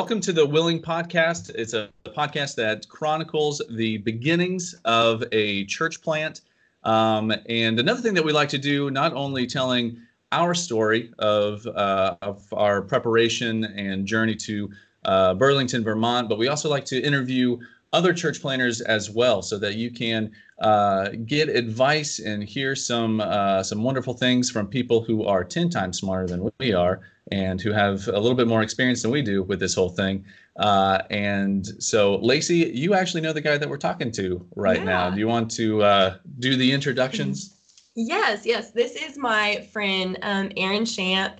welcome to the Willing Podcast. It's a podcast that chronicles the beginnings of a church plant. Um, and another thing that we like to do, not only telling our story of, uh, of our preparation and journey to uh, Burlington, Vermont, but we also like to interview other church planters as well so that you can uh, get advice and hear some uh, some wonderful things from people who are 10 times smarter than we are and who have a little bit more experience than we do with this whole thing. Uh, and so, Lacey, you actually know the guy that we're talking to right yeah. now. Do you want to uh, do the introductions? Yes, yes. This is my friend um, Aaron Shamp.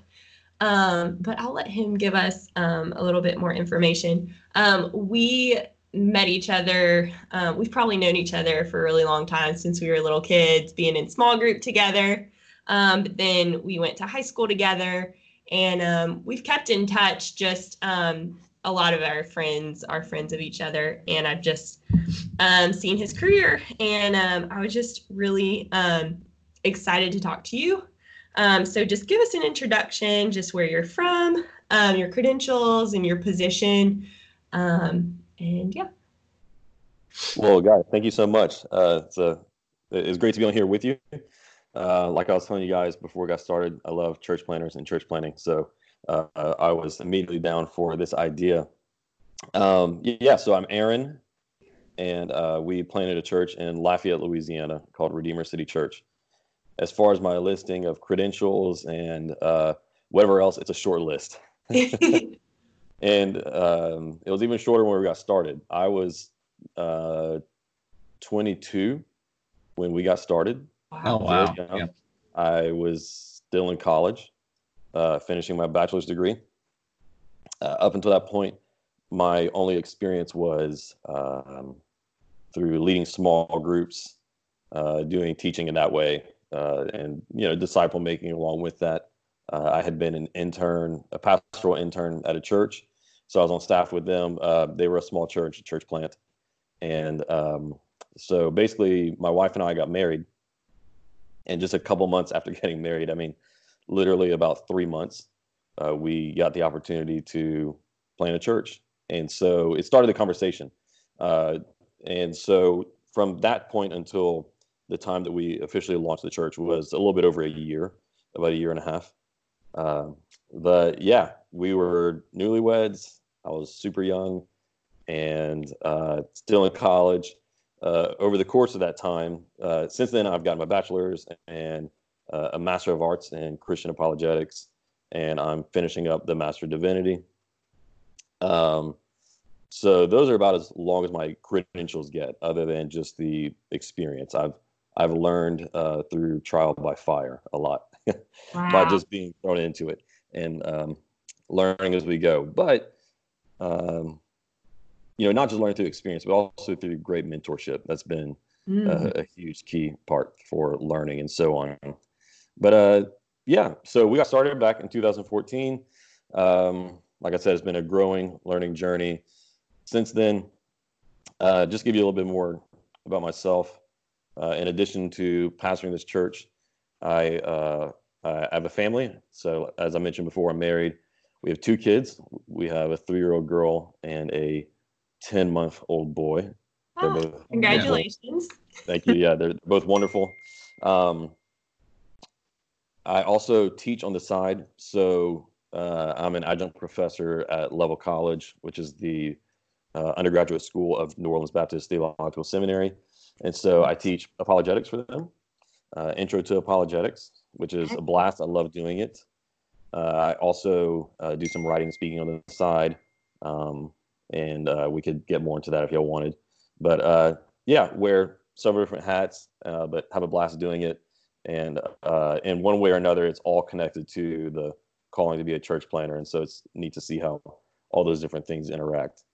Um, but I'll let him give us um, a little bit more information. Um, we met each other. Uh, we've probably known each other for a really long time since we were little kids, being in small group together. Um, but then we went to high school together, and um, we've kept in touch. Just um, a lot of our friends are friends of each other, and I've just um, seen his career, and um, I was just really um, excited to talk to you. Um, so just give us an introduction, just where you're from, your credentials, and your position, and yeah. Well, guys, thank you so much. Uh, it's a it's great to be on here with you. Uh, like I was telling you guys before we got started, I love church planters and church planting. So uh, I was immediately down for this idea. Um, yeah, so I'm Aaron, and uh, we planted a church in Lafayette, Louisiana called Redeemer City Church. As far as my listing of credentials and uh, whatever else, it's a short list. and um, it was even shorter when we got started. I was uh, 22 when we got started Oh wow! Yeah. I was still in college, uh, finishing my bachelor's degree. Uh, up until that point, my only experience was um, through leading small groups, uh, doing teaching in that way, uh, and you know, disciple making along with that. Uh, I had been an intern, a pastoral intern at a church, so I was on staff with them. Uh, they were a small church, a church plant, and um, so basically, my wife and I got married and just a couple months after getting married, I mean, literally about three months, uh, we got the opportunity to plant a church. And so it started the conversation. Uh, and so from that point until the time that we officially launched the church was a little bit over a year, about a year and a half. Uh, but yeah, we were newlyweds. I was super young and uh, still in college uh, over the course of that time, uh, since then, I've gotten my bachelor's and uh, a master of arts in Christian apologetics, and I'm finishing up the master of divinity. Um, so those are about as long as my credentials get, other than just the experience. I've I've learned uh, through trial by fire a lot wow. by just being thrown into it and um, learning as we go. But um, you know, not just learning through experience, but also through great mentorship. That's been mm. a, a, huge key part for learning and so on. But uh, yeah, so we got started back in 2014. Um, like I said, it's been a growing learning journey since then. Uh, just give you a little bit more about myself. Uh, in addition to pastoring this church, I, uh, I have a family. So, as I mentioned before, I'm married. We have two kids. We have a three year old girl and a 10 month old boy. Oh, both, congratulations. Thank you. Yeah, they're both wonderful. Um, I also teach on the side. So uh, I'm an adjunct professor at Leavell College, which is the uh, undergraduate school of New Orleans Baptist Theological Seminary. And so I teach apologetics for them, uh, intro to apologetics, which is a blast. I love doing it. Uh, I also uh, do some writing, and speaking on the side. Um, and uh, we could get more into that if y'all wanted. But uh, yeah, wear several different hats, uh, but have a blast doing it. And uh, in one way or another, it's all connected to the calling to be a church planter, and so it's neat to see how all those different things interact.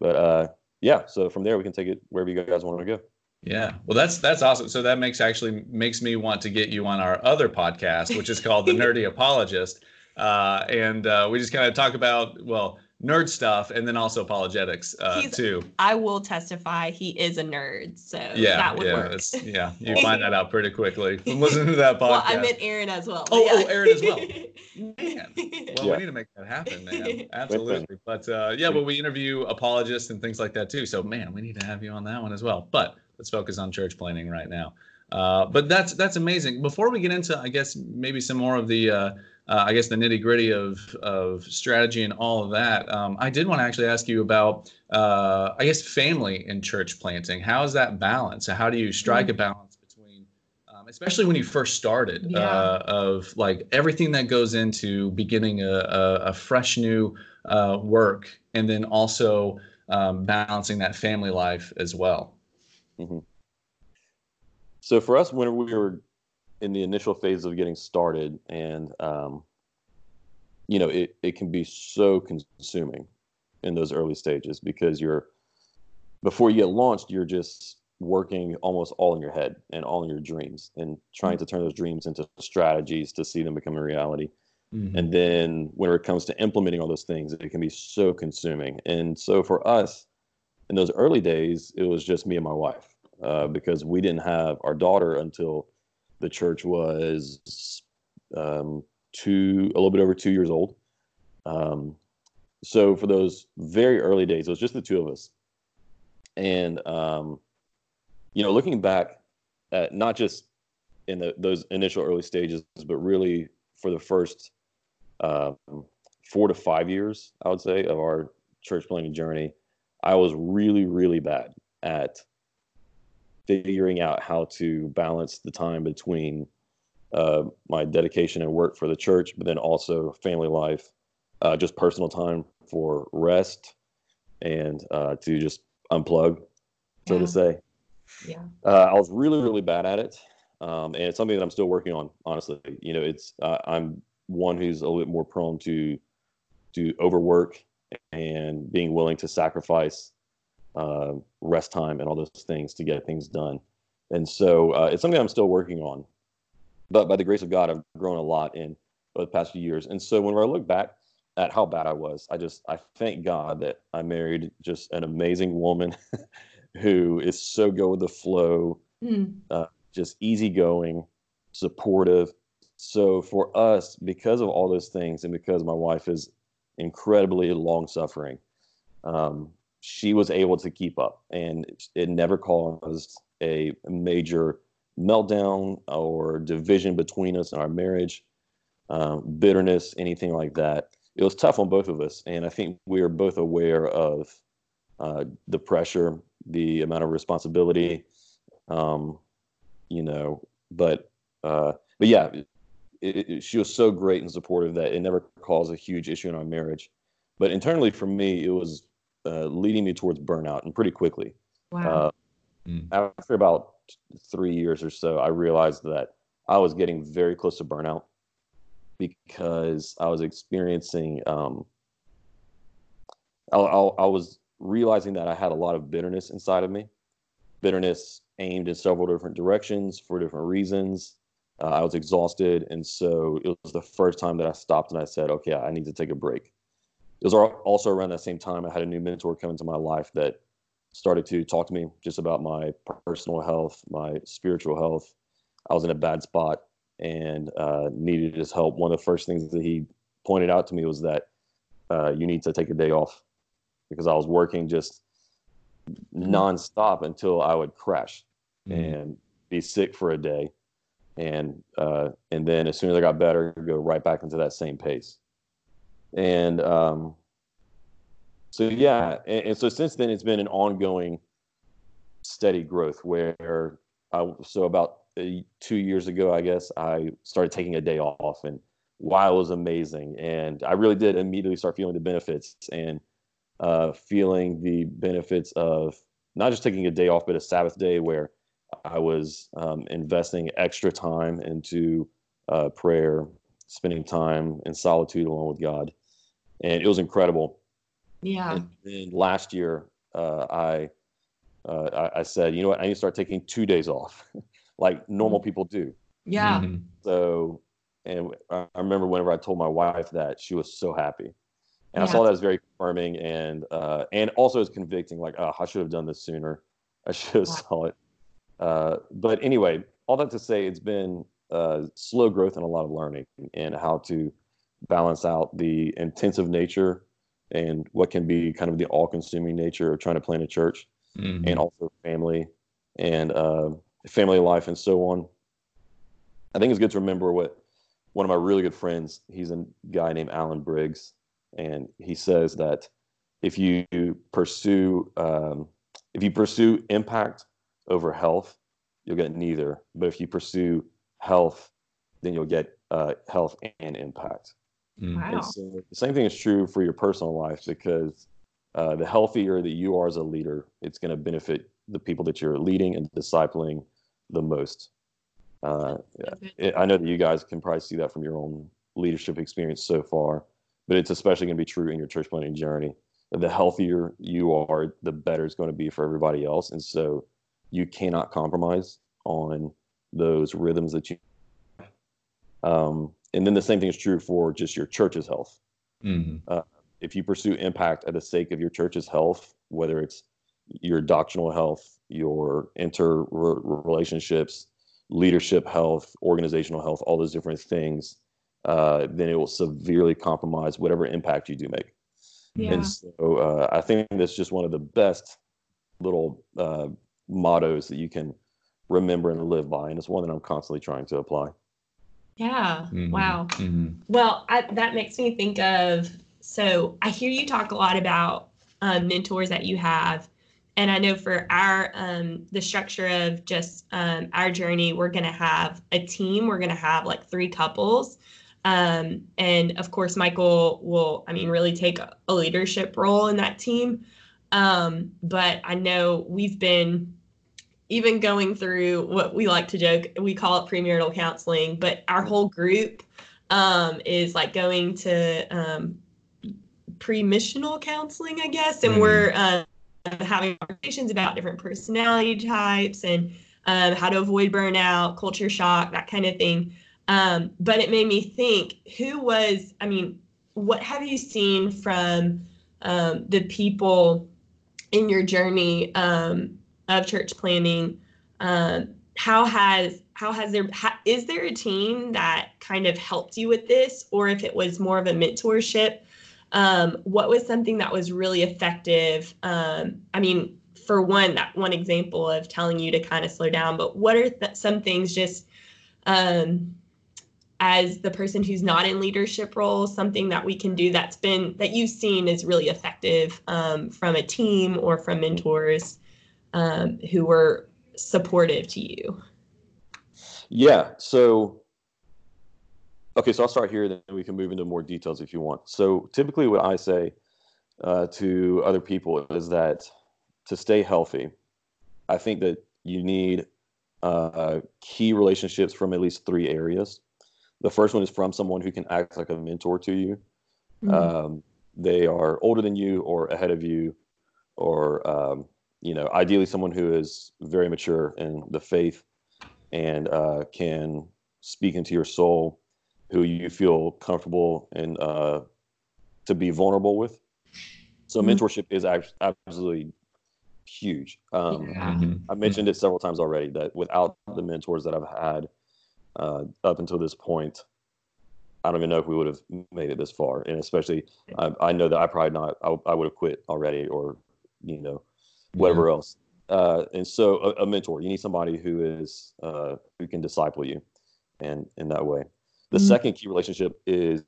But uh, yeah, so from there we can take it wherever you guys want to go. Yeah, well, that's that's awesome. So that makes actually makes me want to get you on our other podcast, which is called the Nerdy Apologist, uh, and uh, we just kind of talk about well nerd stuff and then also apologetics uh, He's- too. I will testify he is a nerd, so Yeah, that would yeah, work. yeah. You find that out pretty quickly from listening to that podcast. well, I meant Aaron as well. Oh, yeah. oh, Aaron as well. Man. Well, Yeah. we need to make that happen, man. Absolutely. But uh, yeah, but we interview apologists and things like that too. So man, we need to have you on that one as well. But let's focus on church planting right now. Uh, but that's that's amazing. Before we get into, I guess maybe some more of the, uh, uh, I guess the nitty gritty of of strategy and all of that. Um, I did want to actually ask you about, uh, I guess, family and church planting. How is that balance? How do you strike a balance between, um, especially when you first started, Yeah. uh, of like everything that goes into beginning a, a, a fresh new uh, work, and then also um, balancing that family life as well. So for us, when we were in the initial phase of getting started, and um, you know, it, it can be so consuming in those early stages because you're before you get launched, you're just working almost all in your head and all in your dreams and trying to turn those dreams into strategies to see them become a reality. And then when it comes to implementing all those things, it can be so consuming. And so for us, in those early days, it was just me and my wife uh, because we didn't have our daughter until the church was um, two, a little bit over two years old. Um, so for those very early days, it was just the two of us. And, um, you know, looking back at not just in the, those initial early stages, but really for the first um, four to five years, I would say, of our church planting journey, I was really, really bad at figuring out how to balance the time between uh, my dedication and work for the church, but then also family life, uh, just personal time for rest and uh, to just unplug, so Yeah. to say. Yeah. Uh, I was really, really bad at it, um, and it's something that I'm still working on. Honestly, you know, it's uh, I'm one who's a little bit more prone to to overwork and being willing to sacrifice uh, rest time and all those things to get things done. And so uh, it's something I'm still working on. But by the grace of God, I've grown a lot in the past few years. And so when I look back at how bad I was, I just I thank God that I married just an amazing woman who is so go with the flow, Mm. just easygoing, supportive. So for us, because of all those things, and because my wife is incredibly long suffering, um, she was able to keep up, and it, never caused a major meltdown or division between us in our marriage, um, bitterness, anything like that. It was tough on both of us, and I think we are both aware of uh, the pressure, the amount of responsibility, um, you know. But uh, but yeah, it, it, she was so great and supportive that it never caused a huge issue in our marriage. But internally, for me, it was uh, leading me towards burnout, and pretty quickly. Wow. Uh, Mm. after about three years or so, I realized that I was getting very close to burnout because I was experiencing. Um, I, I, I was realizing that I had a lot of bitterness inside of me, bitterness aimed in several different directions for different reasons. Uh, I was exhausted, and so it was the first time that I stopped and I said, "Okay, I need to take a break." It was also around that same time I had a new mentor come into my life that started to talk to me just about my personal health, my spiritual health. I was in a bad spot and uh, needed his help. One of the first things that he pointed out to me was that uh, you need to take a day off because I was working just nonstop until I would crash Mhm. and be sick for a day, and uh, and then as soon as I got better, go right back into that same pace. And um, so yeah, and, and so since then it's been an ongoing, steady growth. Where I so about uh, two years ago, I guess I started taking a day off, and wow, it was amazing. And I really did immediately start feeling the benefits and uh, feeling the benefits of not just taking a day off, but a Sabbath day where I was um, investing extra time into uh, prayer, spending time in solitude alone with God, and it was incredible. yeah. And then last year, uh, I, uh, I I said, you know what, I need to start taking two days off, like normal people do. Yeah. Mhm. So, and I I remember whenever I told my wife that, she was so happy. And I saw that as very confirming and uh, and also as convicting. Like, oh, I should have done this sooner. I should have Wow. saw it. Uh, but anyway, all that to say, it's been uh, slow growth and a lot of learning and how to balance out the intensive nature and what can be kind of the all-consuming nature of trying to plant a church Mhm. and also family and uh, family life and so on. I think it's good to remember what one of my really good friends, he's a guy named Alan Briggs, and he says that if you pursue um, if you pursue impact over health, you'll get neither. But if you pursue health, then you'll get uh, health and impact. Mhm. Wow. And so the same thing is true for your personal life because uh, the healthier that you are as a leader, it's going to benefit the people that you're leading and discipling the most. Uh, it, I know that you guys can probably see that from your own leadership experience so far, but it's especially going to be true in your church planting journey. The healthier you are, the better it's going to be for everybody else. And so you cannot compromise on those rhythms that you. Um, and then the same thing is true for just your church's health. Mhm. If you pursue impact at the sake of your church's health, whether it's your doctrinal health, your inter relationships, leadership health, organizational health, all those different things, uh, then it will severely compromise whatever impact you do make. Yeah. And so uh, I think that's just one of the best little uh, mottos that you can remember and live by. And it's one that I'm constantly trying to apply. Yeah. Mhm. Wow. Mhm. Well, I, that makes me think of so I hear you talk a lot about um, mentors that you have. And I know for our um, the structure of just um, our journey, we're gonna have a team. We're gonna have like three couples, um, and of course, Michael will, I mean, really take a, a leadership role in that team. Um, but I know we've been even going through what we like to joke, we call it premarital counseling, but our whole group um, is like going to um, pre-missional counseling, I guess, and Mhm. we're uh, having conversations about different personality types and um, how to avoid burnout, culture shock, that kind of thing. Um, but it made me think, who was? I mean, what have you seen from um, the people in your journey um, of church planting? Um, how has how has there ha, is there a team that kind of helped you with this, or if it was more of a mentorship? Um, what was something that was really effective? Um, I mean, for one, that one example of telling you to kind of slow down, but what are th- some things just um, as the person who's not in leadership role something that we can do that's been that you've seen is really effective um, from a team or from mentors um, who were supportive to you? Yeah. So, okay, so I'll start here, then we can move into more details if you want. So, typically, what I say uh, to other people is that to stay healthy, I think that you need uh, key relationships from at least three areas. The first one is from someone who can act like a mentor to you. Mm-hmm. Um, they are older than you or ahead of you, or um, you know, ideally someone who is very mature in the faith and uh, can speak into your soul, who you feel comfortable and uh, to be vulnerable with. So Mhm. mentorship is absolutely huge. Um, Yeah. Mhm. I mentioned it several times already that without the mentors that I've had uh, up until this point, I don't even know if we would have made it this far. And especially, I, I know that I probably not, I, I would have quit already or, you know, whatever else. Uh, and so a, a mentor, you need somebody who is, uh, who can disciple you and in that way. The Mhm. second key relationship is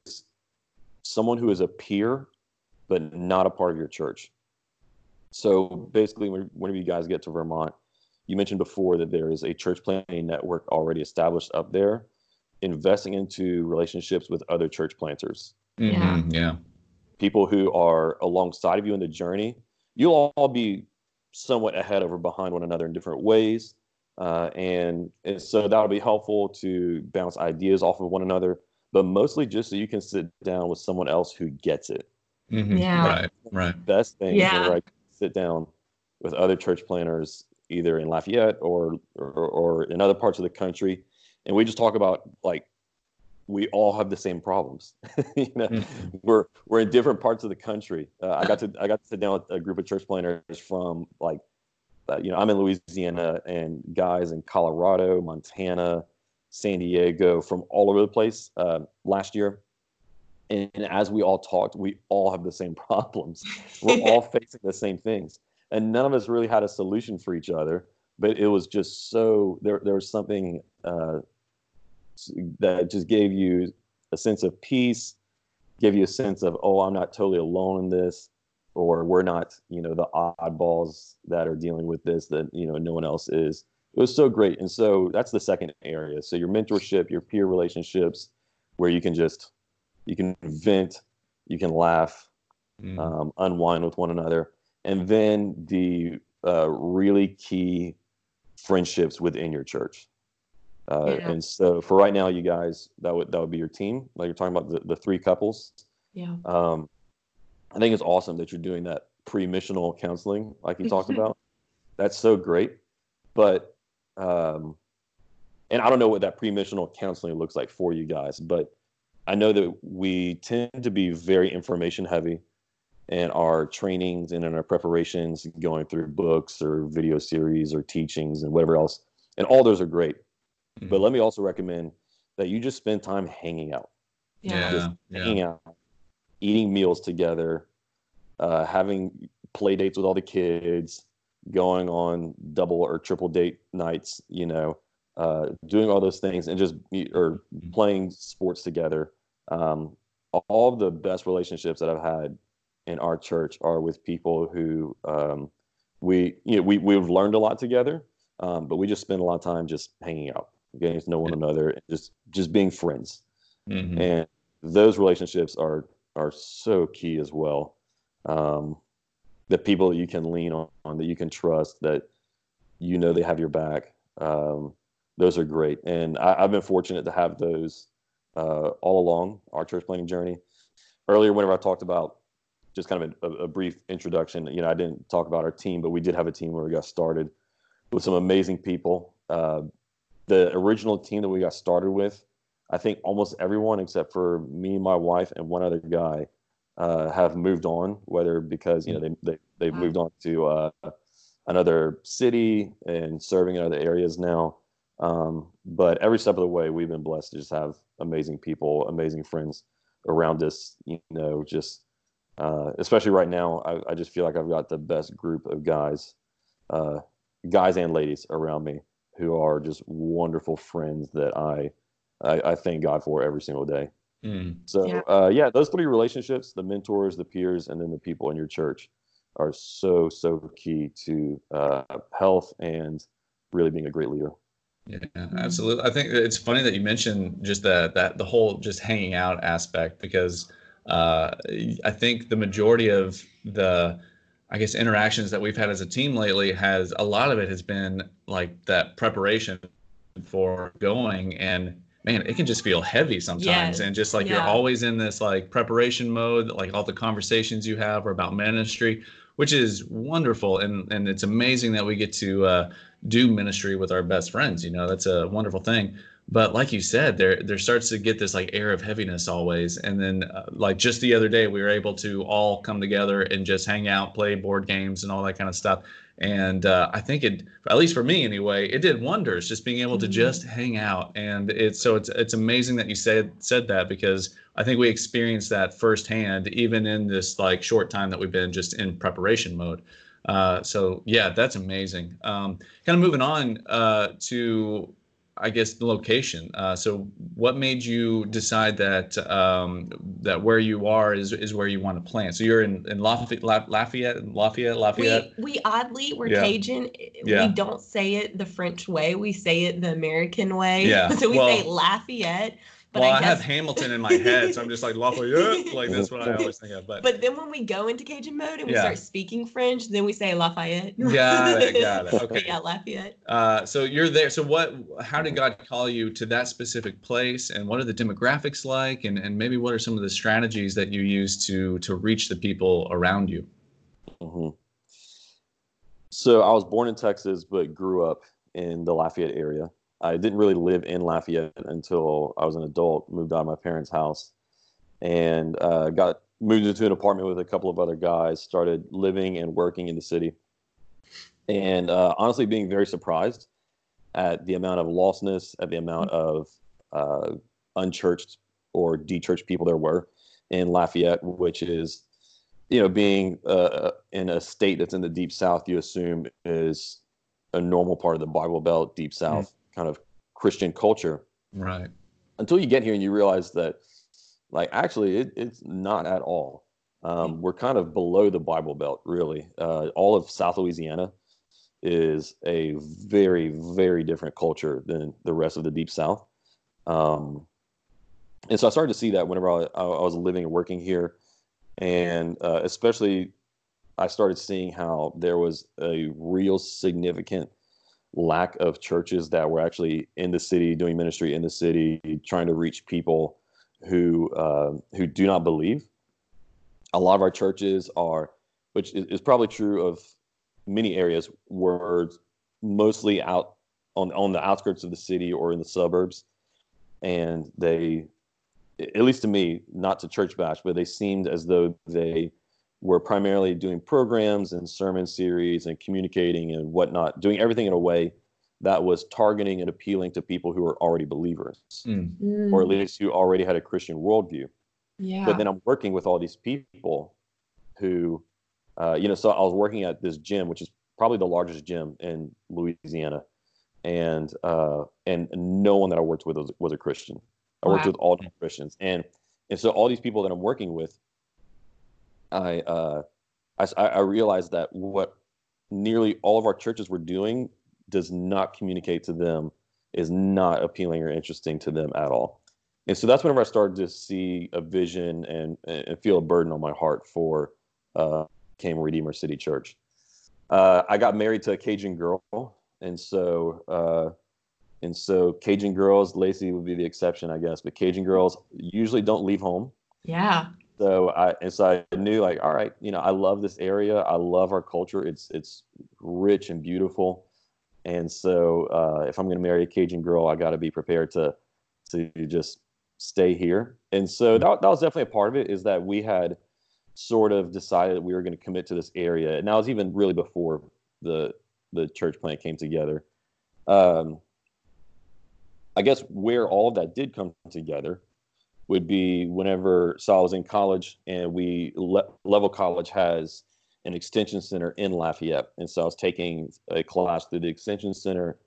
someone who is a peer, but not a part of your church. So basically, whenever you guys get to Vermont, you mentioned before that there is a church planting network already established up there, investing into relationships with other church planters, Mhm. Yeah. people who are alongside of you in the journey. You'll all be somewhat ahead of or behind one another in different ways. Uh, and, and so that'll be helpful to bounce ideas off of one another, but mostly just so you can sit down with someone else who gets it. Mhm. Yeah. Right. Right. best thing Yeah. whenever I sit down with other church planters, either in Lafayette or, or or in other parts of the country, and we just talk about like we all have the same problems. you know, Mhm. we're we're in different parts of the country. Uh, I got to I got to sit down with a group of church planters from like, uh, you know, I'm in Louisiana and guys in Colorado, Montana, San Diego, from all over the place uh, last year. And, and as we all talked, we all have the same problems. We're all facing the same things, and none of us really had a solution for each other. But it was just so there. There was something. That just gave you a sense of peace, gave you a sense of, oh, I'm not totally alone in this, or we're not, you know, the oddballs that are dealing with this that, you know, no one else is. It was so great. And so that's the second area. So your mentorship, your peer relationships, where you can just, you can vent, you can laugh, Mm. um, unwind with one another. And then the uh, really key friendships within your church. Uh, Yeah. And so for right now, you guys, that would that would be your team. Like you're talking about the, the three couples. Yeah. Um, I think it's awesome that you're doing that pre-missional counseling, like you talked about. That's so great. But um, and I don't know what that pre-missional counseling looks like for you guys, but I know that we tend to be very information heavy in our trainings and in our preparations, going through books or video series or teachings and whatever else. And all those are great. But let me also recommend that you just spend time hanging out, Yeah. just yeah. hanging out, eating meals together, uh, having play dates with all the kids, going on double or triple date nights, you know, uh, doing all those things and just be, or playing sports together. Um, all of the best relationships that I've had in our church are with people who um, we, you know, we, we've learned a lot together, um, but we just spend a lot of time just hanging out, getting to know one another, and just, just being friends. Mhm. and those relationships are are so key as well. Um the people you can lean on, on that you can trust that you know they have your back um those are great. And I, i've been fortunate to have those uh all along our church planting journey. Earlier whenever i talked about just kind of a, a brief introduction you know i didn't talk about our team but we did have a team where we got started with some amazing people. Uh the original team that we got started with I think almost everyone except for me, my wife, and one other guy uh, have moved on. Whether because you know they they they've Wow. moved on to uh, another city and serving in other areas now. Um, but every step of the way, we've been blessed to just have amazing people, amazing friends around us. You know, just uh, especially right now, I, I just feel like I've got the best group of guys, uh, guys and ladies around me who are just wonderful friends that I I, I thank God for every single day. Mm. So Yeah. uh, yeah, those three relationships, the mentors, the peers, and then the people in your church are so, so key to uh, health and really being a great leader. Yeah, absolutely. I think it's funny that you mentioned just that that the whole just hanging out aspect because uh, I think the majority of the I guess interactions that we've had as a team lately has a lot of it has been like that preparation for going and man it can just feel heavy sometimes. And just like you're always in this like preparation mode like all the conversations you have are about ministry which is wonderful. And and it's amazing that we get to uh, do ministry with our best friends you know that's a wonderful thing but like you said there there starts to get this like air of heaviness always. And then uh, like just the other day we were able to all come together and just hang out play board games and all that kind of stuff. And uh, i think it at least for me anyway it did wonders just being able to Mhm. just hang out. And it's so it's it's amazing that you said said that because i think we experienced that firsthand even in this like short time that we've been just in preparation mode. Uh, so yeah that's amazing. Um, kind of moving on uh, to I guess the location. Uh, so, what made you decide that um, that where you are is is where you want to plant? So you're in in Lafayette, Lafayette, Lafayette, Lafayette. We, we oddly, we're Yeah. Cajun. Yeah. We don't say it the French way. We say it the American way. Yeah. so we Well- say Lafayette. But well, I I, have Hamilton in my head, so I'm just like Lafayette. Like that's what I always think of. But, But then when we go into Cajun mode and we Yeah. start speaking French, then we say Lafayette. got it, got it. But Okay. yeah, Lafayette. Uh, so you're there. So what? How did God call you to that specific place, and what are the demographics like, and and maybe what are some of the strategies that you use to to reach the people around you? hmm So I was born in Texas, but grew up in the Lafayette area. I didn't really live in Lafayette until I was an adult. Moved out of my parents' house, and uh, got moved into an apartment with a couple of other guys. Started living and working in the city, and uh, honestly, being very surprised at the amount of lostness, at the amount of uh, unchurched or dechurched people there were in Lafayette, which is, you know, being uh, in a state that's in the deep South, you assume is a normal part of the Bible Belt, deep South mm. Kind of Christian culture. Right. Until you get here and you realize that, like, actually, it, it's not at all. Um, we're kind of below the Bible Belt, really. Uh, all of South Louisiana is a very, very different culture than the rest of the Deep South. Um, and so I started to see that whenever I, I was living and working here, and uh, especially I started seeing how there was a real significant lack of churches that were actually in the city doing ministry in the city, trying to reach people who uh, who do not believe. A lot of our churches are, which is, is probably true of many areas, were mostly out on on the outskirts of the city or in the suburbs, and they at least to me, not to church bash, but they seemed as though they were primarily doing programs and sermon series and communicating and whatnot, doing everything in a way that was targeting and appealing to people who were already believers, mm. or at least who already had a Christian worldview. Yeah. But then I'm working with all these people who, uh, you know, so I was working at this gym, which is probably the largest gym in Louisiana, and uh, and no one that I worked with was, was a Christian. I worked with all Christians, and and so all these people that I'm working with, I uh, I, I realized that what nearly all of our churches were doing does not communicate to them, is not appealing or interesting to them at all. And so that's whenever I started to see a vision and and feel a burden on my heart for uh, came Redeemer City Church. Uh, I got married to a Cajun girl, and so uh, and so Cajun girls, Lacey would be the exception, I guess, but Cajun girls usually don't leave home. Yeah. So I and so I knew like, all right, you know, I love this area. I love our culture. It's it's rich and beautiful. And so uh, if I'm going to marry a Cajun girl, I got to be prepared to to just stay here. And so that, that was definitely a part of it. Is that we had sort of decided we were going to commit to this area, and that was even really before the the church plant came together. Um, I guess where all of that did come together would be whenever Saul was in college, and we Le- Leavell College has an extension center in Lafayette, and so I was taking a class through the extension center,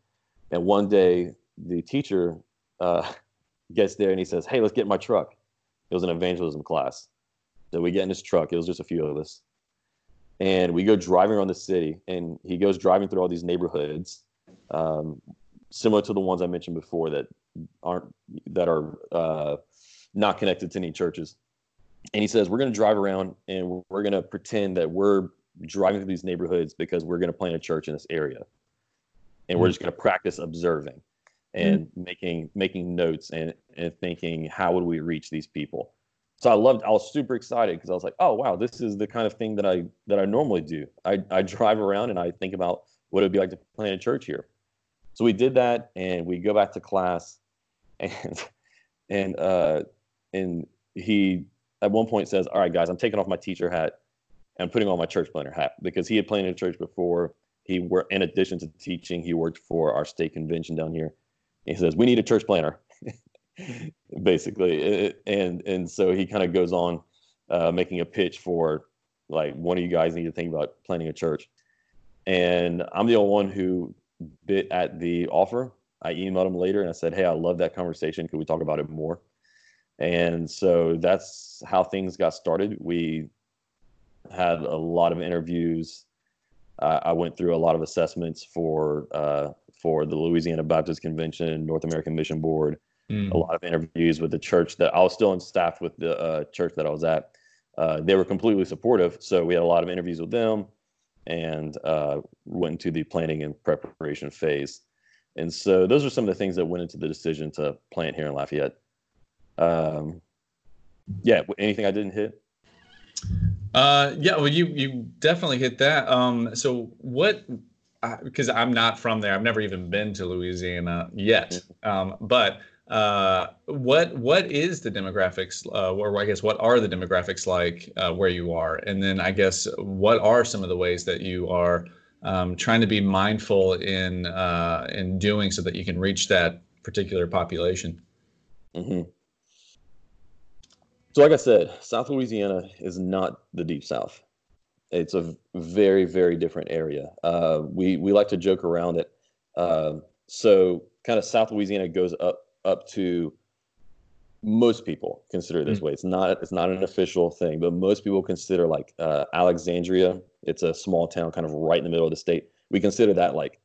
and one day the teacher uh, gets there and he says, "Hey, let's get my truck." It was an evangelism class, so we get in his truck. It was just a few of us, and we go driving around the city, and he goes driving through all these neighborhoods. Um, similar to the ones I mentioned before that aren't that are uh, not connected to any churches. And he says we're going to drive around and we're going to pretend that we're driving through these neighborhoods because we're going to plant a church in this area, and we're just going to practice observing and mm-hmm. making making notes and and thinking how would we reach these people. So I loved. I was super excited because I was like, oh wow, this is the kind of thing that I that I normally do. I I drive around and I think about what it would be like to plant a church here so we did that, and we go back to class, and and uh, and he at one point says, "All right, guys, I'm taking off my teacher hat and putting on my church planter hat because he had planted a church before. He worked in addition to teaching, he worked for our state convention down here. He says, "We need a church planter," basically and and so he kind of goes on uh, making a pitch for like one of you guys need to think about planting a church and i'm the only one who bit at the offer. I emailed him later and I said, Hey, I love that conversation. Could we talk about it more? And so that's how things got started. We had a lot of interviews. Uh, I went through a lot of assessments for uh, for the Louisiana Baptist Convention, North American Mission Board. Mm. A lot of interviews with the church that I was still in staff with the uh, church that I was at. Uh, they were completely supportive, so we had a lot of interviews with them and uh, went into the planning and preparation phase. And so those are some of the things that went into the decision to plant here in Lafayette. Um, yeah, anything I didn't hit? Uh, yeah, well, you you definitely hit that. Um, so what because I'm not from there. I've never even been to Louisiana yet. Um, but uh, what what is the demographics, uh, or I guess what are the demographics like uh, where you are? And then I guess what are some of the ways that you are um, trying to be mindful in uh, in doing so that you can reach that particular population? hmm So, like I said, South Louisiana is not the Deep South. It's a very, very different area. Uh, we we like to joke around it. Um so, kind of South Louisiana goes up up to most people consider it this Mm. way. It's not it's not an official thing, but most people consider like uh, Alexandria. It's a small town, kind of right in the middle of the state. We consider that like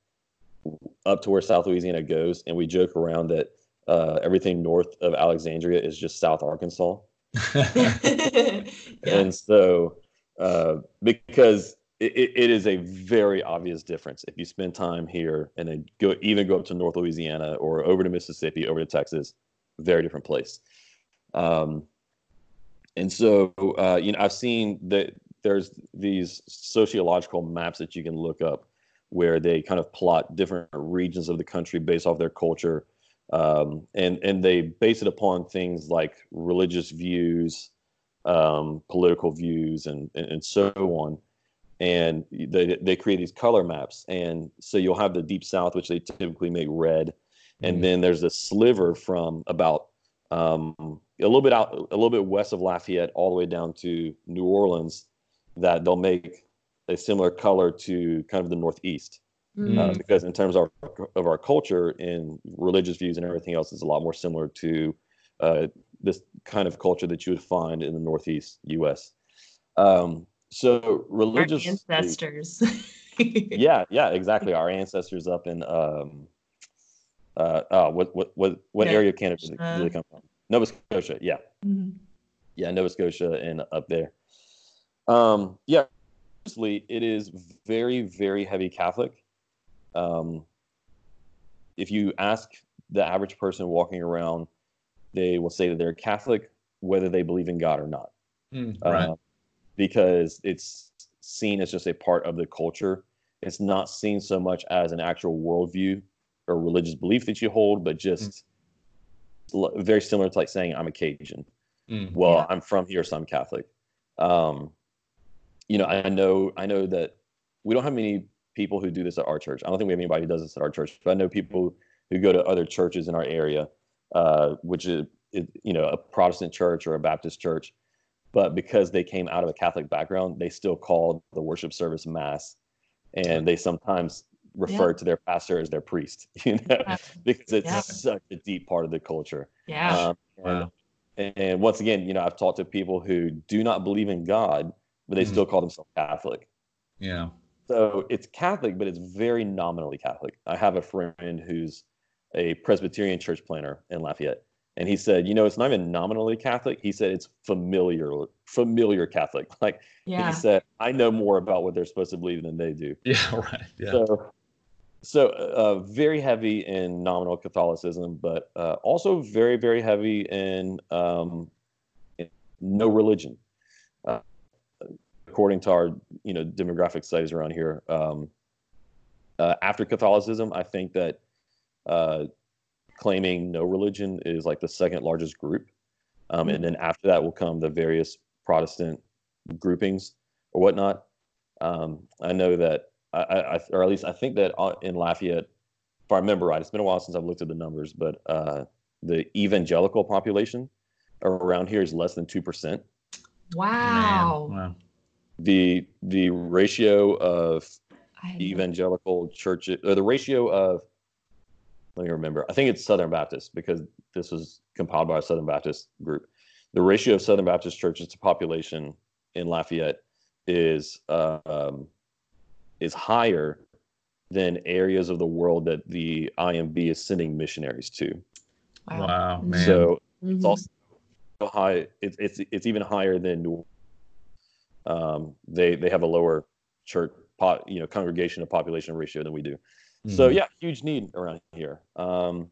up to where South Louisiana goes, and we joke around that uh, everything north of Alexandria is just South Arkansas. yeah. And so, uh, because it, it, is a very obvious difference if you spend time here and then go even go up to North Louisiana or over to Mississippi, over to Texas, very different place. Um, and so, uh, you know, I've seen that there's these sociological maps that you can look up where they kind of plot different regions of the country based off their culture. Um, and, and they base it upon things like religious views, um, political views, and, and, and so on. And they, they create these color maps. And so you'll have the deep south, which they typically make red. And Mhm. then there's a sliver from about um, a little bit out, a little bit west of Lafayette, all the way down to New Orleans, that they'll make a similar color to kind of the Northeast. Mm. Uh, because in terms of our, of our culture and religious views and everything else, it's a lot more similar to uh, this kind of culture that you would find in the Northeast U.S. Um, so Our religious, ancestors. yeah, yeah, exactly. Our ancestors up in um, uh, uh, what what what what Nova area of Canada do they, they come from? Nova Scotia. Yeah, Mhm. yeah, Nova Scotia and up there. Um, yeah, mostly it is very, very heavy Catholic. Um, if you ask the average person walking around, they will say that they're Catholic, whether they believe in God or not, Mm, right. uh, because it's seen as just a part of the culture. It's not seen so much as an actual worldview or religious belief that you hold, but just l- very similar to like saying I'm a Cajun Mm. well Yeah. i'm from here so i'm catholic um you know i know i know that we don't have many people who do this at our church i don't think we have anybody who does this at our church but i know people who go to other churches in our area uh which is, is you know a protestant church or a baptist church but because they came out of a catholic background they still call the worship service mass and they sometimes refer to their pastor as their priest you know Yeah. because it's Yeah. such a deep part of the culture Yeah. um, and, Wow. and once again, you know, I've talked to people who do not believe in God, but they Mhm. still call themselves Catholic. Yeah. So it's Catholic, but it's very nominally Catholic. I have a friend who's a Presbyterian church planter in Lafayette, and he said, you know, it's not even nominally Catholic. He said it's familiar, familiar Catholic. Like yeah. he said, I know more about what they're supposed to believe than they do. Yeah. Right. Yeah. So, so uh, very heavy in nominal Catholicism, but uh, also very, very heavy in, um, in no religion. Uh, according to our, you know, demographic studies around here, um, uh, after Catholicism, I think that uh, claiming no religion is like the second largest group, um, and then after that will come the various Protestant groupings or whatnot. Um, I know that I, I, I- or at least I think that uh, in Lafayette, if I remember right, it's been a while since I've looked at the numbers, but uh, the evangelical population around here is less than two percent. wow. Wow. The the ratio of I had no- evangelical churches, or the ratio of let me remember. I think it's Southern Baptist because this was compiled by a Southern Baptist group. The ratio of Southern Baptist churches to population in Lafayette is uh, um, is higher than areas of the world that the IMB is sending missionaries to. Wow. Wow, man. So Mhm. it's also high. It's it's it's even higher than New. Um, they they have a lower church, po- you know, congregation to population ratio than we do. So Mhm. yeah, huge need around here. Um,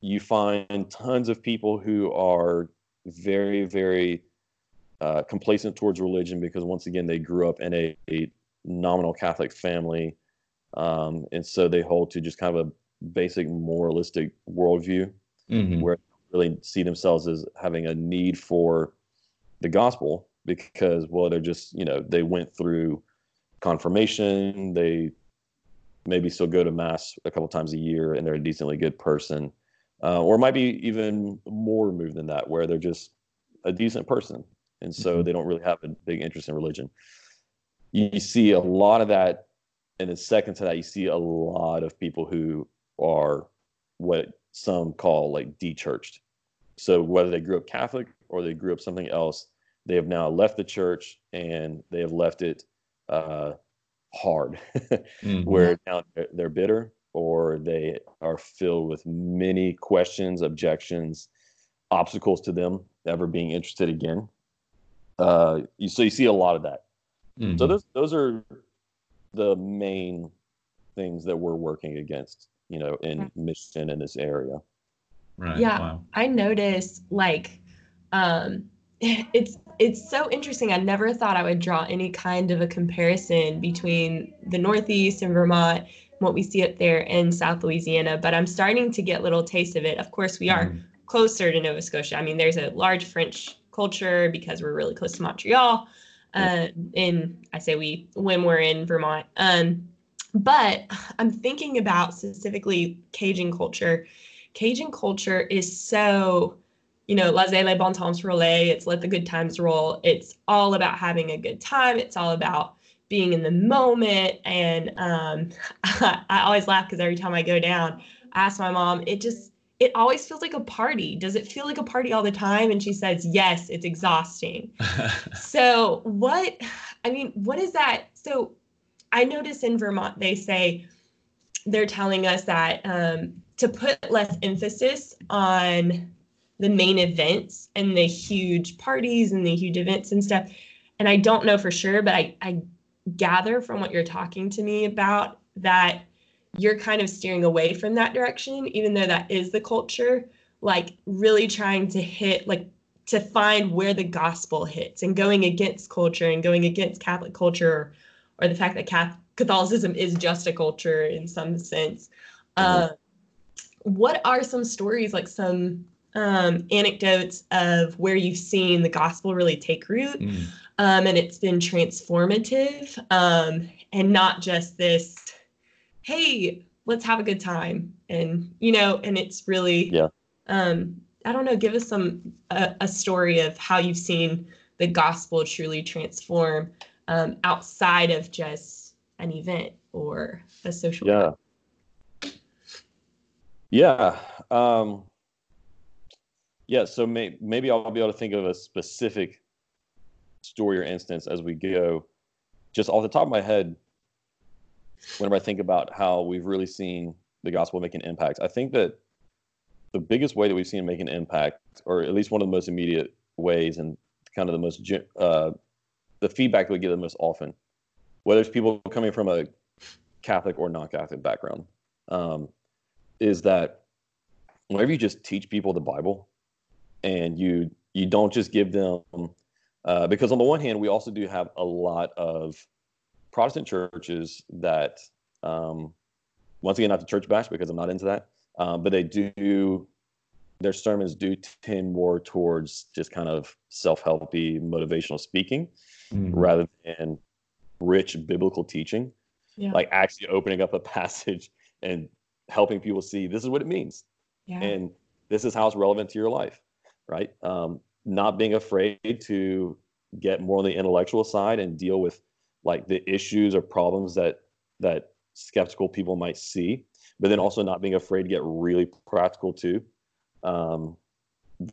you find tons of people who are very very uh, complacent towards religion because once again they grew up in a, a nominal Catholic family. um, and so they hold to just kind of a basic moralistic worldview Mhm. where they really see themselves as having a need for the gospel because well they're just you know they went through confirmation. They maybe still go to mass a couple times a year and they're a decently good person uh, or might be even more removed than that where they're just a decent person. And so Mhm. they don't really have a big interest in religion. You, you see a lot of that and then second to that you see a lot of people who are what some call like de-churched. So whether they grew up catholic or they grew up something else they have now left the church and they have left it uh, hard Mhm. where now they're- they're bitter or they are filled with many questions objections obstacles to them ever being interested again uh, you, so you see a lot of that Mhm. so those those are the main things that we're working against you know in mission in this area right. Yeah. Wow. I notice like um it's it's so interesting. I never thought I would draw any kind of a comparison between the Northeast and Vermont, what we see up there in South Louisiana, but I'm starting to get little taste of it. Of course, we are Mhm. closer to Nova Scotia. I mean, there's a large French culture because we're really close to Montreal. Uh, in I say we when we're in Vermont. Um, but I'm thinking about specifically Cajun culture. Cajun culture is so, you know, laissez les bon temps rouler. It's let the good times roll. It's all about having a good time. It's all about being in the moment. And um, I always laugh because every time I go down, I ask my mom, it just, it always feels like a party. Does it feel like a party all the time? And she says, yes, it's exhausting. So, what, I mean, what is that? So, I notice in Vermont, they say they're telling us that um, to put less emphasis on the main events and the huge parties and the huge events and stuff. And I don't know for sure, but I, I gather from what you're talking to me about that you're kind of steering away from that direction, even though that is the culture, like really trying to hit, like to find where the gospel hits and going against culture and going against Catholic culture or, or the fact that Cath- Catholicism is just a culture in some sense. Uh, what are some stories, like some um, anecdotes of where you've seen the gospel really take root Mm. um, and it's been transformative um, and not just this, hey, let's have a good time. And, you know, and it's really, Yeah. um, I don't know, give us some, a, a story of how you've seen the gospel truly transform um, outside of just an event or a social. yeah yeah um yeah so may, maybe i'll be able to think of a specific story or instance as we go. Just off the top of my head whenever i think about how we've really seen the gospel make an impact i think that the biggest way that we've seen it make an impact or at least one of the most immediate ways and kind of the most uh, the feedback that we get the most often whether it's people coming from a catholic or non-catholic background um, is that whenever you just teach people the Bible and you you don't just give them uh, because on the one hand we also do have a lot of Protestant churches that um, once again not the church bash because I'm not into that um, but they do their sermons do tend more towards just kind of self-helpy motivational speaking Mhm. rather than rich biblical teaching Yeah. like actually opening up a passage and helping people see this is what it means Yeah. and this is how it's relevant to your life right? Um, not being afraid to get more on the intellectual side and deal with like the issues or problems that that skeptical people might see but then also not being afraid to get really practical too. Um,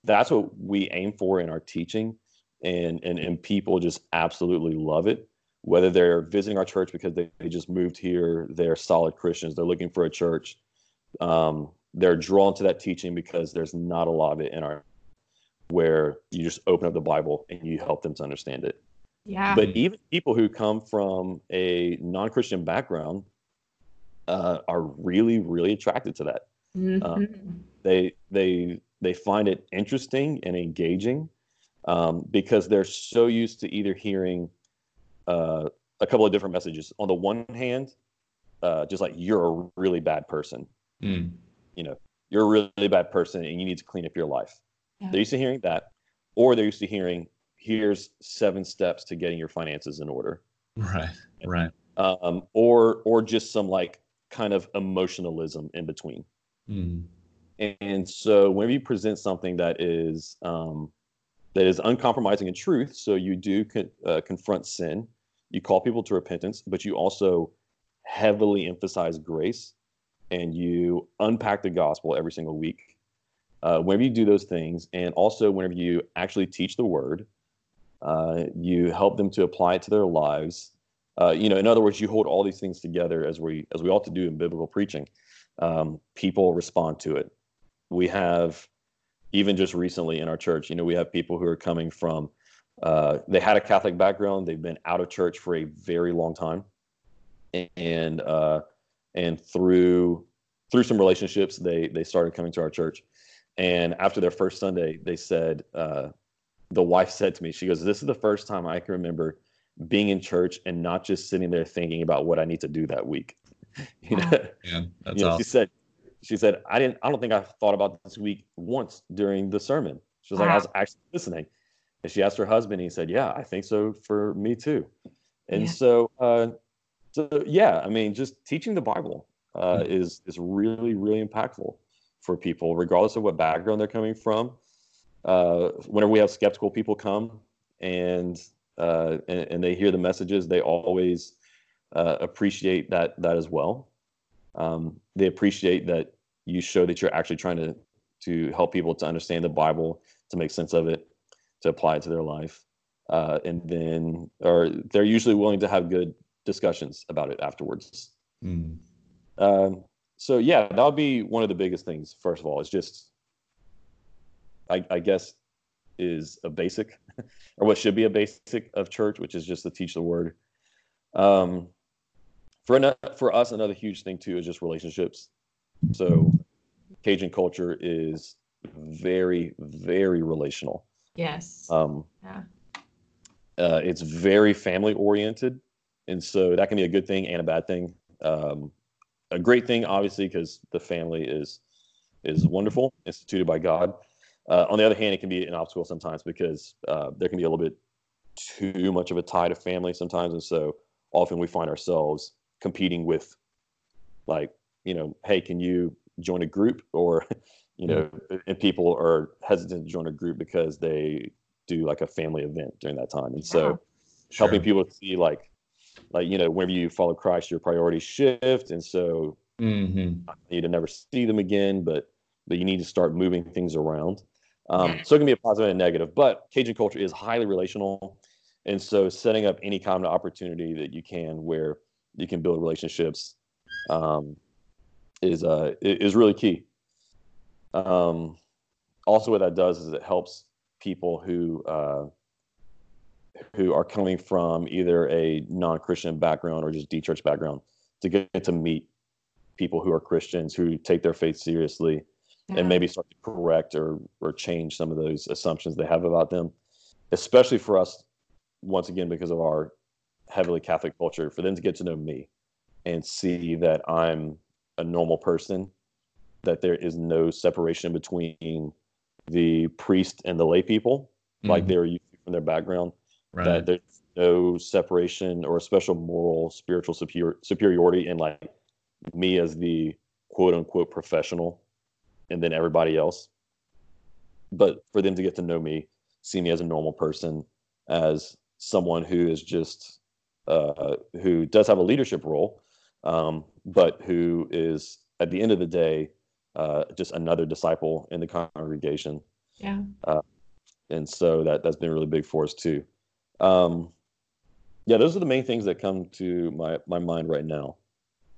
that's what we aim for in our teaching and, and and people just absolutely love it. Whether they're visiting our church because they, they just moved here they're solid christians they're looking for a church um, they're drawn to that teaching because there's not a lot of it in our where you just open up the bible and you help them to understand it yeah. but even people who come from a non-christian background uh, are really really attracted to that Mhm. they they they find it interesting and engaging um, because they're so used to either hearing uh, a couple of different messages. On the one hand, uh, just like you're a really bad person. Mm. You know, you're a really bad person and you need to clean up your life. Yeah. They're used to hearing that, or they're used to hearing, here's seven steps to getting your finances in order. Right. Right. Um, or or just some like kind of emotionalism in between. Mm. And so whenever you present something that is um, that is uncompromising in truth, so you do con- uh, confront sin, you call people to repentance, but you also heavily emphasize grace, and you unpack the gospel every single week. Uh, whenever you do those things, and also whenever you actually teach the word, uh, you help them to apply it to their lives. Uh, you know, in other words, you hold all these things together as we as we ought to do in biblical preaching. Um, people respond to it. We have even just recently in our church, you know, we have people who are coming from. Uh, they had a Catholic background. They've been out of church for a very long time, and uh, and through through some relationships, they they started coming to our church. And after their first Sunday, they said, uh, the wife said to me, she goes, "This is the first time I can remember being in church and not just sitting there thinking about what I need to do that week." you know, Yeah. That's you know, awesome. she said, she said, I didn't, I don't think I thought about this week once during the sermon. She was like, I was actually listening. And she asked her husband, and he said, Yeah, I think so for me too. And Yeah. so, uh, so yeah, I mean, just teaching the Bible uh, Mhm. is is really, really impactful for people, regardless of what background they're coming from. Uh, whenever we have skeptical people come and uh, and, and they hear the messages, they always uh, appreciate that that as well. Um, they appreciate that you show that you're actually trying to to help people to understand the Bible, to make sense of it, to apply it to their life, uh, and then or they're usually willing to have good discussions about it afterwards. Mm. Um, so yeah, that would be one of the biggest things. First of all, is just, I, I guess, is a basic, or what should be a basic of church, which is just to teach the word. Um, for ano- for us, another huge thing too is just relationships. So, Cajun culture is very, very relational. Yes. Um, yeah. uh, it's very family oriented, and so that can be a good thing and a bad thing. Um, a great thing, obviously, because the family is is wonderful, instituted by God. Uh, on the other hand, it can be an obstacle sometimes because uh, there can be a little bit too much of a tie to family sometimes, and so often we find ourselves competing with, like, you know, hey, can you join a group? Or, you know, and people are hesitant to join a group because they do like a family event during that time, and so Wow. helping people see like like you know whenever you follow christ your priorities shift. And so Mhm. you need to never see them again but but you need to start moving things around. Um, so it can be a positive and a negative but cajun culture is highly relational. And so setting up any kind of opportunity that you can where you can build relationships um, is uh is really key. Um, also what that does is it helps people who uh, who are coming from either a non-Christian background or just D-church background to get to meet people who are Christians who take their faith seriously Yeah. and maybe start to correct or or change some of those assumptions they have about them. Especially for us, once again, because of our heavily Catholic culture, for them to get to know me and see that I'm a normal person, that there is no separation between the priest and the lay people, like Mhm. they're used to from their background right. that there's no separation or a special moral spiritual superior, superiority in like me as the quote unquote professional and then everybody else but for them to get to know me see me as a normal person as someone who is just uh, who does have a leadership role um, but who is at the end of the day uh, just another disciple in the congregation Yeah. and so that that's been really big for us too. Um, yeah, those are the main things that come to my my mind right now.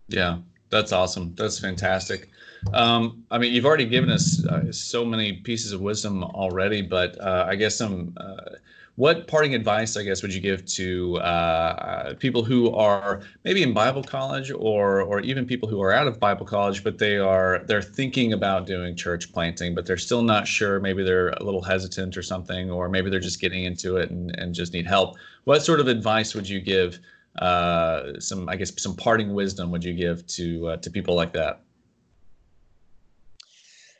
Yeah, that's awesome. That's fantastic. Um, I mean, you've already given us uh, so many pieces of wisdom already, but uh, I guess some. Uh, what parting advice, I guess, would you give to uh, uh, people who are maybe in Bible college, or or even people who are out of Bible college, but they are they're thinking about doing church planting, but they're still not sure. Maybe they're a little hesitant or something, or maybe they're just getting into it and, and just need help. What sort of advice would you give uh, some I guess some parting wisdom would you give to uh, to people like that?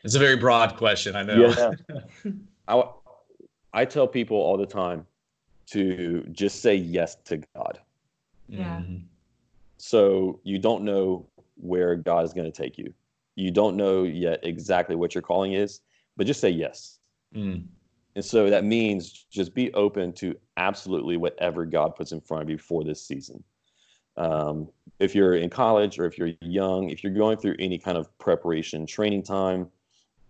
It's a very broad question, I know. Yeah. I, I tell people all the time to just say yes to God. Yeah. Mhm. So you don't know where God is going to take you. You don't know yet exactly what your calling is, but just say yes. Mm. And so that means just be open to absolutely whatever God puts in front of you for this season. Um, if you're in college or if you're young, if you're going through any kind of preparation, training time,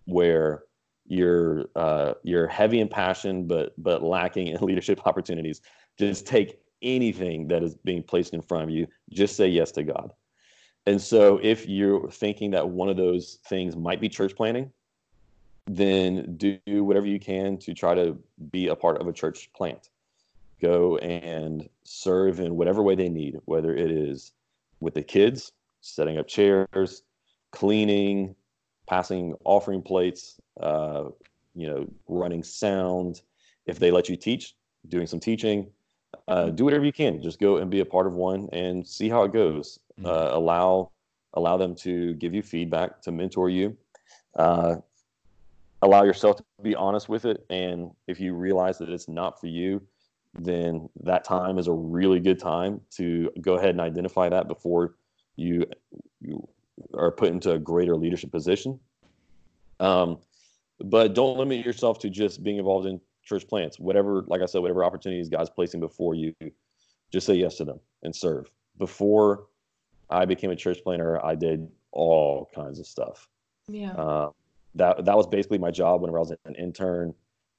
where you're uh, you're heavy in passion but but lacking in leadership opportunities, just take anything that is being placed in front of you. Just say yes to God. And so, if you're thinking that one of those things might be church planting, then do whatever you can to try to be a part of a church plant. Go and serve in whatever way they need, whether it is with the kids, setting up chairs, cleaning, passing offering plates, uh, you know, running sound. If they let you teach, doing some teaching, uh, do whatever you can. Just go and be a part of one and see how it goes. Mhm. Uh, allow allow them to give you feedback, to mentor you. Uh, allow yourself to be honest with it. And if you realize that it's not for you, then that time is a really good time to go ahead and identify that before you, you are put into a greater leadership position. Um, but don't limit yourself to just being involved in church plants. Whatever, like I said, whatever opportunities God's placing before you, just say yes to them and serve. Before I became a church planter, I did all kinds of stuff. Yeah. Uh, that that was basically my job whenever I was an intern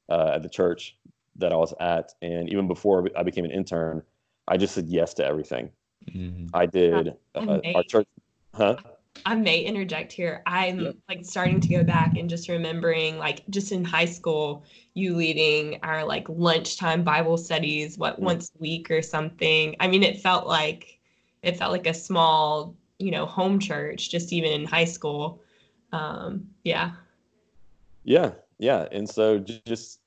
uh, at the church that I was at, and even before I became an intern, I just said yes to everything. Mhm. I did uh, our church, huh? I may interject here. I'm Yeah. like starting to go back and just remembering, like, just in high school, you leading our like lunchtime Bible studies, what once a week or something. I mean, it felt like it felt like a small, you know, home church, just even in high school. Um, yeah. Yeah, yeah, and so just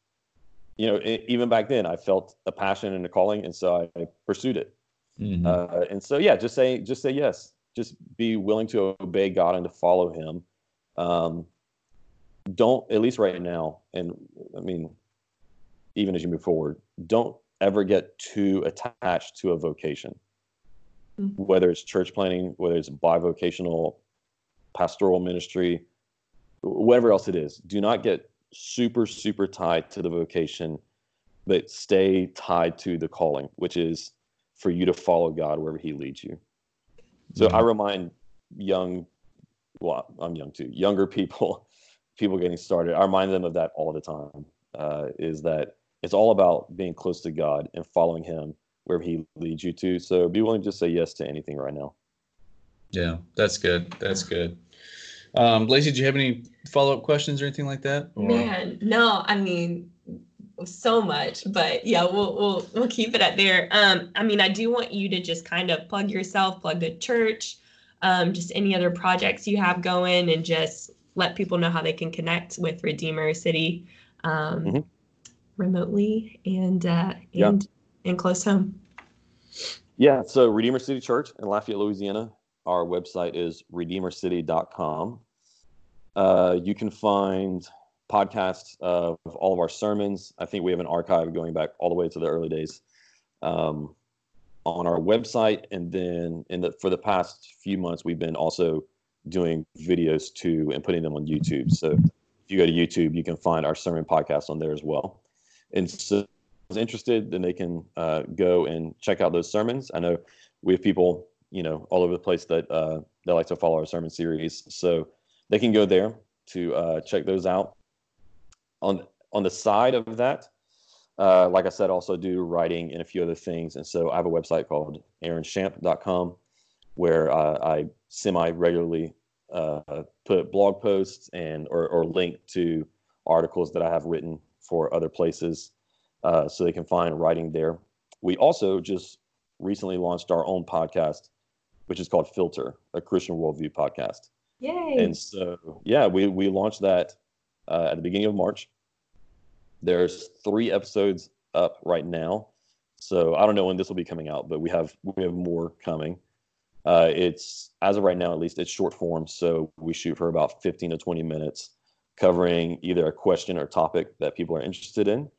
you know, even back then, I felt a passion and a calling, and so I, I pursued it. Mhm. Uh, and so yeah, just say just say yes. Just be willing to obey God and to follow Him. Um, don't at least right now, and I mean, even as you move forward, don't ever get too attached to a vocation. Mhm. Whether it's church planting, whether it's bivocational, pastoral ministry, whatever else it is, do not get super super tied to the vocation, but stay tied to the calling, which is for you to follow God wherever He leads you. So Yeah. I remind young, well, I'm young too, younger people, people getting started. I remind them of that all the time. Uh, is that it's all about being close to God and following Him wherever He leads you to. So be willing to just say yes to anything right now. Yeah, that's good. That's good. Um, Lacey, do you have any follow up questions or anything like that? Or- Man, no, I mean so much, but yeah, we'll we'll we'll keep it at there. Um, I mean, I do want you to just kind of plug yourself, plug the church, um, just any other projects you have going, and just let people know how they can connect with Redeemer City um, Mhm. remotely and uh, Yeah. and and close home. Yeah, so Redeemer City Church in Lafayette, Louisiana. Our website is redeemercity.com. Uh, you can find podcasts of all of our sermons. I think we have an archive going back all the way to the early days um, on our website. And then in the for the past few months, we've been also doing videos too and putting them on YouTube. So if you go to YouTube, you can find our sermon podcast on there as well. And so is interested, then they can uh, go and check out those sermons. I know we have people, you know, all over the place that uh, that like to follow our sermon series, so they can go there to uh, check those out. On on the side of that, uh, like I said, also do writing and a few other things, and so I have a website called AaronShamp.com where uh, I semi regularly uh, put blog posts and or, or link to articles that I have written for other places uh, so they can find writing there. We also just recently launched our own podcast, which is called Filter, a Christian Worldview podcast. Yay! And so, yeah, we, we launched that uh, at the beginning of March. There's three episodes up right now. So I don't know when this will be coming out, but we have we have more coming. Uh, it's as of right now, at least, it's short form. So we shoot for about 15 to 20 minutes, covering either a question or topic that people are interested in.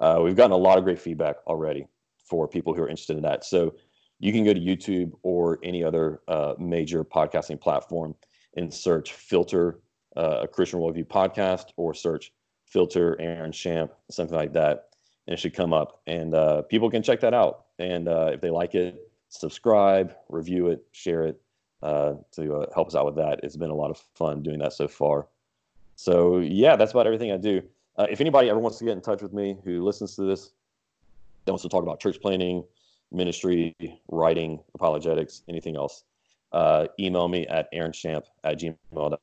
Uh, we've gotten a lot of great feedback already for people who are interested in that. So you can go to YouTube or any other uh, major podcasting platform and search filter uh, a Christian worldview podcast or search filter Aaron Shamp, something like that, and it should come up. And uh, people can check that out. And uh, if they like it, subscribe, review it, share it uh, to uh, help us out with that. It's been a lot of fun doing that so far. So yeah, that's about everything I do. Uh, if anybody ever wants to get in touch with me who listens to this, that wants to talk about church planting, ministry, writing, apologetics, anything else, email me at aaronshamp at gmail.com.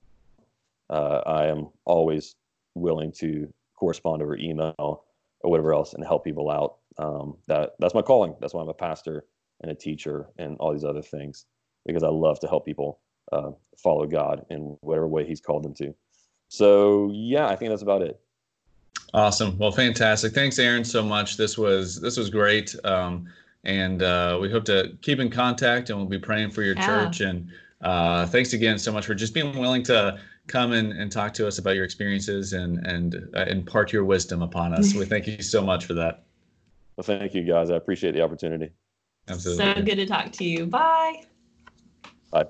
Uh, I am always willing to correspond over email or whatever else and help people out. Um, that that's my calling. That's why I'm a pastor and a teacher and all these other things because I love to help people uh, follow God in whatever way He's called them to. So yeah, I think that's about it. Awesome. Well, fantastic. Thanks, Aaron, so much. This was this was great. Um, and uh, we hope to keep in contact and we'll be praying for your yeah. church and uh, thanks again so much for just being willing to come and, and talk to us about your experiences and and uh, impart your wisdom upon us. We thank you so much for that. Well thank you guys. I appreciate the opportunity. Absolutely. so good to talk to you. Bye. bye